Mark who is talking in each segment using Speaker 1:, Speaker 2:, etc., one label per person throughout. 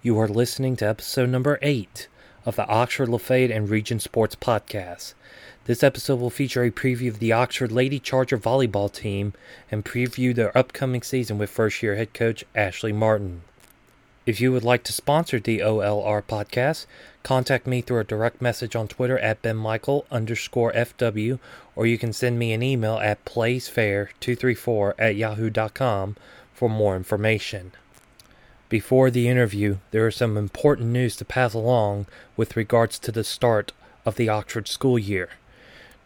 Speaker 1: You are listening to episode number eight of the Oxford Lafayette and Region Sports Podcast. This episode will feature a preview of the Oxford Lady Charger volleyball team and preview their upcoming season with first year head coach Ashley Martin. If you would like to sponsor the OLR podcast, contact me through a direct message on Twitter at benmichael underscore FW, or you can send me an email at playsfair234 at yahoo.com for more information. Before the interview, there is some important news to pass along with regards to the start of the Oxford school year.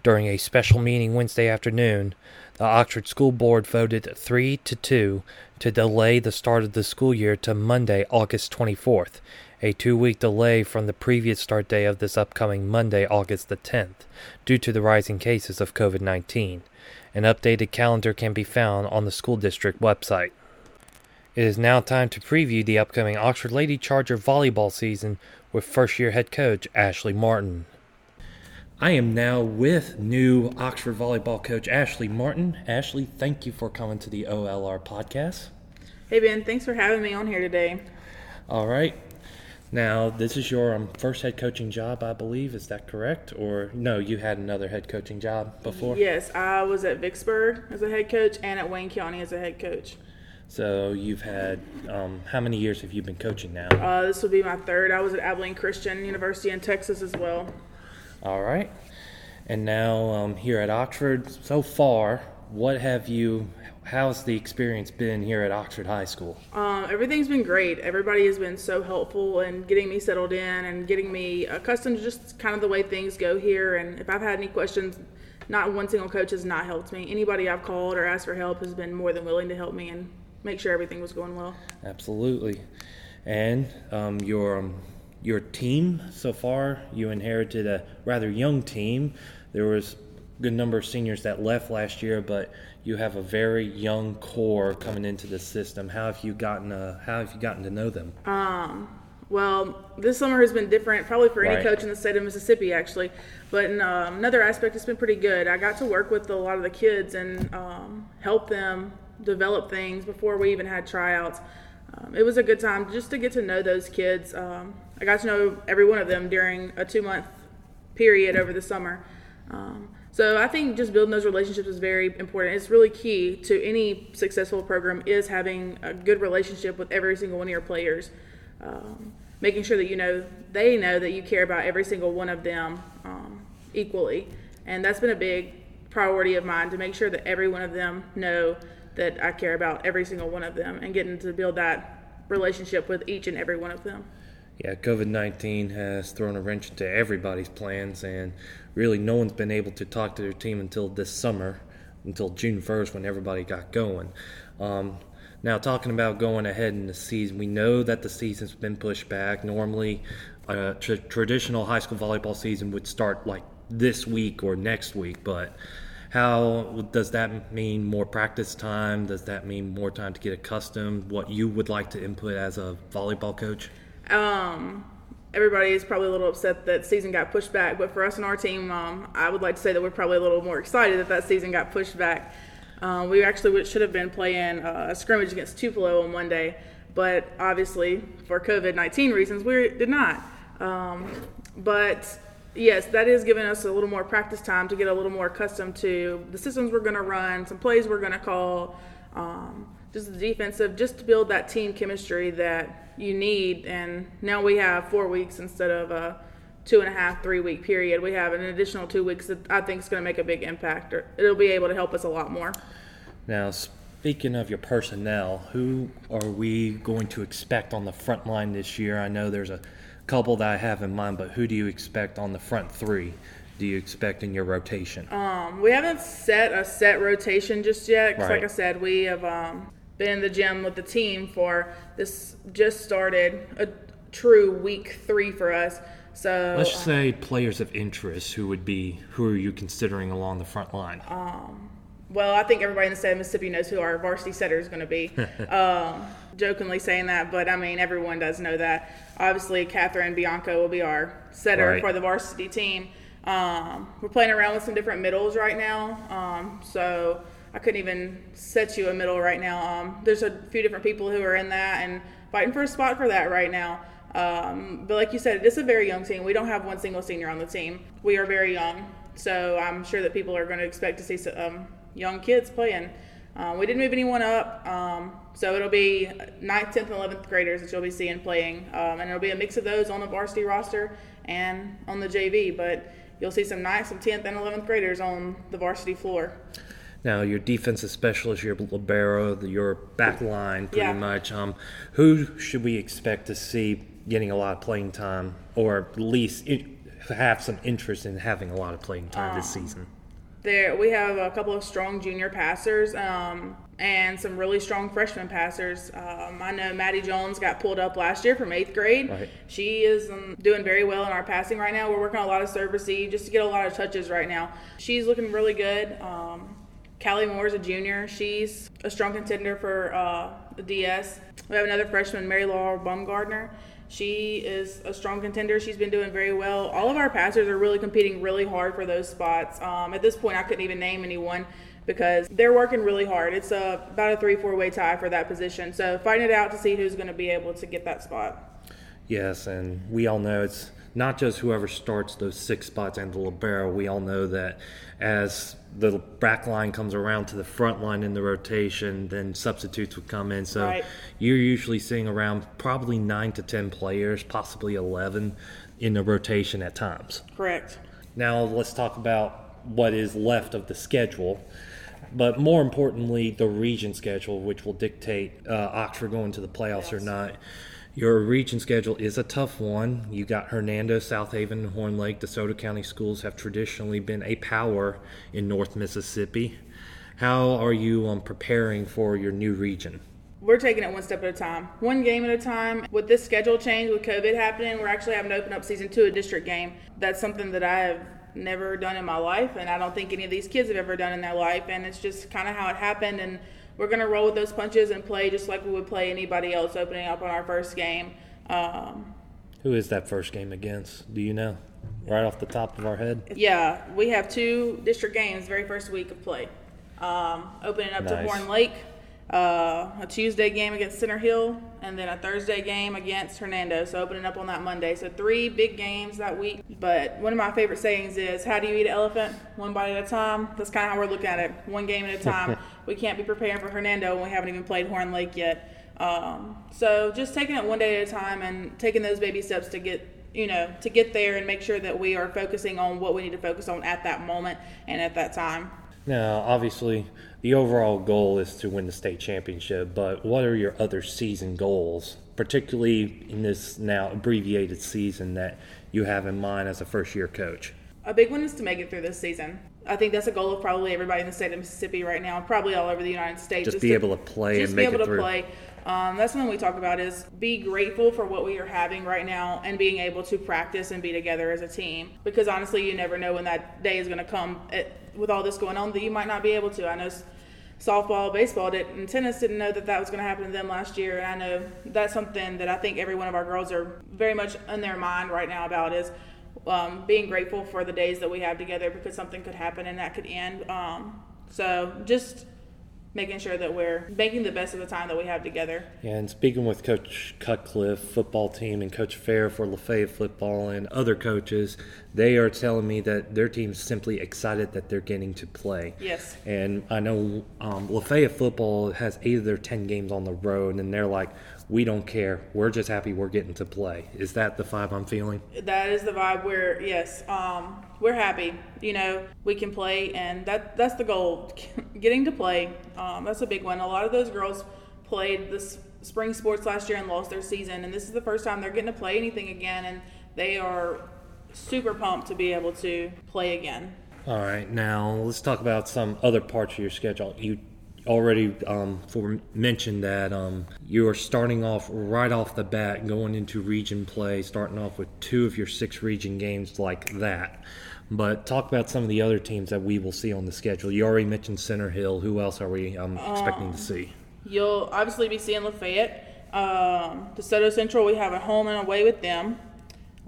Speaker 1: During a special meeting Wednesday afternoon, the Oxford School Board voted 3 to 2 to delay the start of the school year to Monday, August 24th, a two week delay from the previous start day of this upcoming Monday, August the 10th, due to the rising cases of COVID 19. An updated calendar can be found on the school district website. It is now time to preview the upcoming Oxford Lady Charger volleyball season with first year head coach Ashley Martin. I am now with new Oxford volleyball coach Ashley Martin. Ashley, thank you for coming to the OLR podcast.
Speaker 2: Hey Ben, thanks for having me on here today.
Speaker 1: All right. Now, this is your um, first head coaching job, I believe. Is that correct? Or no, you had another head coaching job before?
Speaker 2: Yes, I was at Vicksburg as a head coach and at Wayne County as a head coach.
Speaker 1: So you've had um, how many years have you been coaching now?
Speaker 2: Uh, this will be my third. I was at Abilene Christian University in Texas as well.
Speaker 1: All right. And now um, here at Oxford, so far, what have you, how's the experience been here at Oxford High School?
Speaker 2: Um, everything's been great. Everybody has been so helpful in getting me settled in and getting me accustomed to just kind of the way things go here. And if I've had any questions, not one single coach has not helped me. Anybody I've called or asked for help has been more than willing to help me and make sure everything was going well.
Speaker 1: Absolutely. And um, your um, your team so far, you inherited a rather young team. There was a good number of seniors that left last year, but you have a very young core coming into the system. How have you gotten uh, how have you gotten to know them?
Speaker 2: Um, well, this summer has been different, probably for any
Speaker 1: Right.
Speaker 2: coach in the state of Mississippi, actually. But in um, another aspect, it's been pretty good. I got to work with a lot of the kids and um, help them develop things before we even had tryouts. Um, it was a good time just to get to know those kids. Um, I got to know every one of them during a two month period over the summer. Um, so I think just building those relationships is very important. It's really key to any successful program is having a good relationship with every single one of your players. Um, making sure that you know they know that you care about every single one of them um, equally, and that's been a big priority of mine to make sure that every one of them know that I care about every single one of them and getting to build that relationship with each and every one of them.
Speaker 1: Yeah, COVID 19 has thrown a wrench into everybody's plans, and really no one's been able to talk to their team until this summer, until June 1st when everybody got going. Um, now, talking about going ahead in the season, we know that the season's been pushed back. Normally, a tr- traditional high school volleyball season would start like this week or next week, but how does that mean more practice time? Does that mean more time to get accustomed? What you would like to input as a volleyball coach?
Speaker 2: Um, everybody is probably a little upset that season got pushed back, but for us and our team, um, I would like to say that we're probably a little more excited that that season got pushed back. Um, we actually should have been playing uh, a scrimmage against Tupelo on Monday, but obviously for COVID 19 reasons, we did not. Um, but yes, that is giving us a little more practice time to get a little more accustomed to the systems we're going to run, some plays we're going to call, um, just the defensive, just to build that team chemistry that you need. And now we have four weeks instead of a two and a half, three week period. We have an additional two weeks that I think is going to make a big impact, or it'll be able to help us a lot more.
Speaker 1: Now, speaking of your personnel, who are we going to expect on the front line this year? I know there's a couple that I have in mind, but who do you expect on the front three? Do you expect in your rotation?
Speaker 2: Um, we haven't set a set rotation just yet. 'cause
Speaker 1: Right.
Speaker 2: like I said, we have um, been in the gym with the team for this just started a true week three for us. So
Speaker 1: Let's say players of interest. Who would be? Who are you considering along the front line?
Speaker 2: Well, I think everybody in the state of Mississippi knows who our varsity setter is going to be. um, jokingly saying that, but I mean, everyone does know that. Obviously, Catherine Bianco will be our setter
Speaker 1: Right.
Speaker 2: for the varsity team. Um, we're playing around with some different middles right now, um, so I couldn't even set you a middle right now. Um, there's a few different people who are in that, and fighting for a spot for that right now. Um, but like you said, it is a very young team. We don't have one single senior on the team. We are very young, so I'm sure that people are going to expect to see some um, young kids playing. Um, we didn't move anyone up, um, so it'll be 9th, 10th, and 11th graders that you'll be seeing playing, um, and it'll be a mix of those on the varsity roster and on the JV. But you'll see some 9th, some 10th, and 11th graders on the varsity floor.
Speaker 1: Now, your defensive specialist, your libero, your back line, pretty
Speaker 2: Yeah.
Speaker 1: much. Um, who should we expect to see getting a lot of playing time, or at least have some interest in having a lot of playing time this season?
Speaker 2: There, we have a couple of strong junior passers um, and some really strong freshman passers. Um, I know Maddie Jones got pulled up last year from eighth grade.
Speaker 1: Right.
Speaker 2: She is um, doing very well in our passing right now. We're working on a lot of serve receive just to get a lot of touches right now. She's looking really good. Um, Callie Moore is a junior. She's a strong contender for uh, the DS. We have another freshman, Mary Laura Baumgardner. She is a strong contender. She's been doing very well. All of our passers are really competing really hard for those spots. Um, at this point, I couldn't even name anyone because they're working really hard. It's a, about a three, four way tie for that position. So fighting it out to see who's going to be able to get that spot.
Speaker 1: Yes, and we all know it's not just whoever starts those six spots and the libero. We all know that as the back line comes around to the front line in the rotation, then substitutes would come in. So
Speaker 2: Right.
Speaker 1: you're usually seeing around probably nine to ten players, possibly eleven, in the rotation at times.
Speaker 2: Correct.
Speaker 1: Now let's talk about what is left of the schedule, but more importantly, the region schedule, which will dictate uh, Oxford going to the playoffs or not. Your region schedule is a tough one. You got Hernando, South Haven, Horn Lake. DeSoto County schools have traditionally been a power in North Mississippi. How are you um, preparing for your new region?
Speaker 2: We're taking it one step at a time, one game at a time. With this schedule change, with COVID happening, we're actually having to open up season two a district game. That's something that I have never done in my life, and I don't think any of these kids have ever done in their life. And it's just kind of how it happened. And we're gonna roll with those punches and play just like we would play anybody else opening up on our first game. Um,
Speaker 1: Who is that first game against? Do you know? Right off the top of our head?
Speaker 2: yeah, we have two district games very first week of play. Um, opening up to Horn Lake, uh, a Tuesday game against Center Hill, and then a Thursday game against Hernando. So opening up on that Monday. So three big games that week. But one of my favorite sayings is, "How do you eat an elephant? One bite at a time." That's kind of how we're looking at it. One game at a time. we can't be preparing for Hernando when we haven't even played Horn Lake yet. Um, so just taking it one day at a time and taking those baby steps to get you know to get there and make sure that we are focusing on what we need to focus on at that moment and at that time.
Speaker 1: Now, obviously, the overall goal is to win the state championship, but what are your other season goals, particularly in this now abbreviated season that you have in mind as a first year coach?
Speaker 2: A big one is to make it through this season. I think that's a goal of probably everybody in the state of Mississippi right now, probably all over the United States.
Speaker 1: Just
Speaker 2: is
Speaker 1: be able to play
Speaker 2: just
Speaker 1: and
Speaker 2: be able
Speaker 1: it
Speaker 2: to
Speaker 1: through.
Speaker 2: play. Um, that's something we talk about is be grateful for what we are having right now and being able to practice and be together as a team. Because honestly, you never know when that day is going to come. It, with all this going on, that you might not be able to. I know softball, baseball, did, and tennis didn't know that that was going to happen to them last year. And I know that's something that I think every one of our girls are very much in their mind right now about is um, being grateful for the days that we have together because something could happen and that could end. Um, so just making sure that we're making the best of the time that we have together.
Speaker 1: And speaking with Coach Cutcliffe, football team, and Coach Fair for Lafayette football, and other coaches, they are telling me that their team's simply excited that they're getting to play.
Speaker 2: Yes.
Speaker 1: And I know um, Lafayette football has eight of their 10 games on the road, and they're like, we don't care. We're just happy we're getting to play. Is that the vibe I'm feeling?
Speaker 2: That is the vibe where yes, um, we're happy. You know, we can play, and that that's the goal. Getting to play, um, that's a big one. A lot of those girls played this spring sports last year and lost their season, and this is the first time they're getting to play anything again, and they are super pumped to be able to play again.
Speaker 1: All right, now let's talk about some other parts of your schedule. You already um, for mentioned that um, you are starting off right off the bat, going into region play, starting off with two of your six region games like that. But talk about some of the other teams that we will see on the schedule. You already mentioned Center Hill. Who else are we um, expecting to see?
Speaker 2: You'll obviously be seeing Lafayette. Um, DeSoto Central, we have a home and away with them.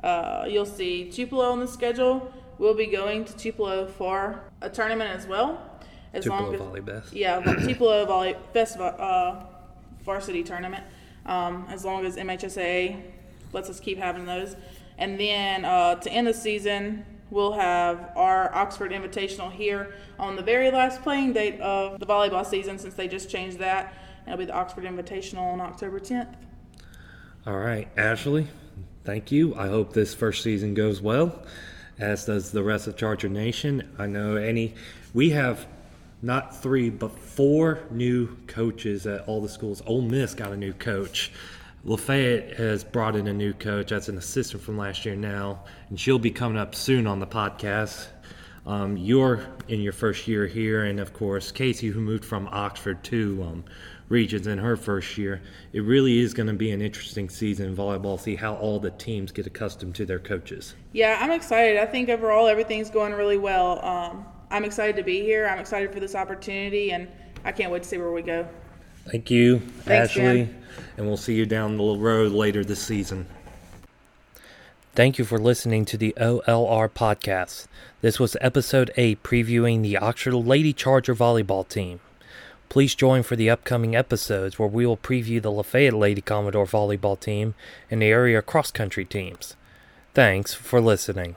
Speaker 2: Uh, you'll see Tupelo on the schedule. We'll be going to Tupelo for a tournament as well. As
Speaker 1: Tupelo
Speaker 2: long as
Speaker 1: Volley Best.
Speaker 2: yeah, the Tupelo Volley Festival uh, varsity tournament. um, as long as MHSA lets us keep having those. And then uh, to end the season, we'll have our Oxford Invitational here on the very last playing date of the volleyball season since they just changed that. It'll be the Oxford Invitational on October 10th.
Speaker 1: All right, Ashley, thank you. I hope this first season goes well, as does the rest of Charger Nation. I know any, we have not three, but four new coaches at all the schools. Ole Miss got a new coach. Lafayette has brought in a new coach. That's an assistant from last year now, and she'll be coming up soon on the podcast. Um, you're in your first year here, and of course, Casey, who moved from Oxford to um, Regions in her first year. It really is going to be an interesting season in volleyball. See how all the teams get accustomed to their coaches.
Speaker 2: Yeah, I'm excited. I think overall everything's going really well. Um, I'm excited to be here. I'm excited for this opportunity, and I can't wait to see where we go.
Speaker 1: Thank you,
Speaker 2: Thanks,
Speaker 1: Ashley,
Speaker 2: Jen.
Speaker 1: and we'll see you down the road later this season. Thank you for listening to the OLR podcast. This was episode 8 previewing the Oxford Lady Charger volleyball team. Please join for the upcoming episodes where we will preview the Lafayette Lady Commodore volleyball team and the area cross country teams. Thanks for listening.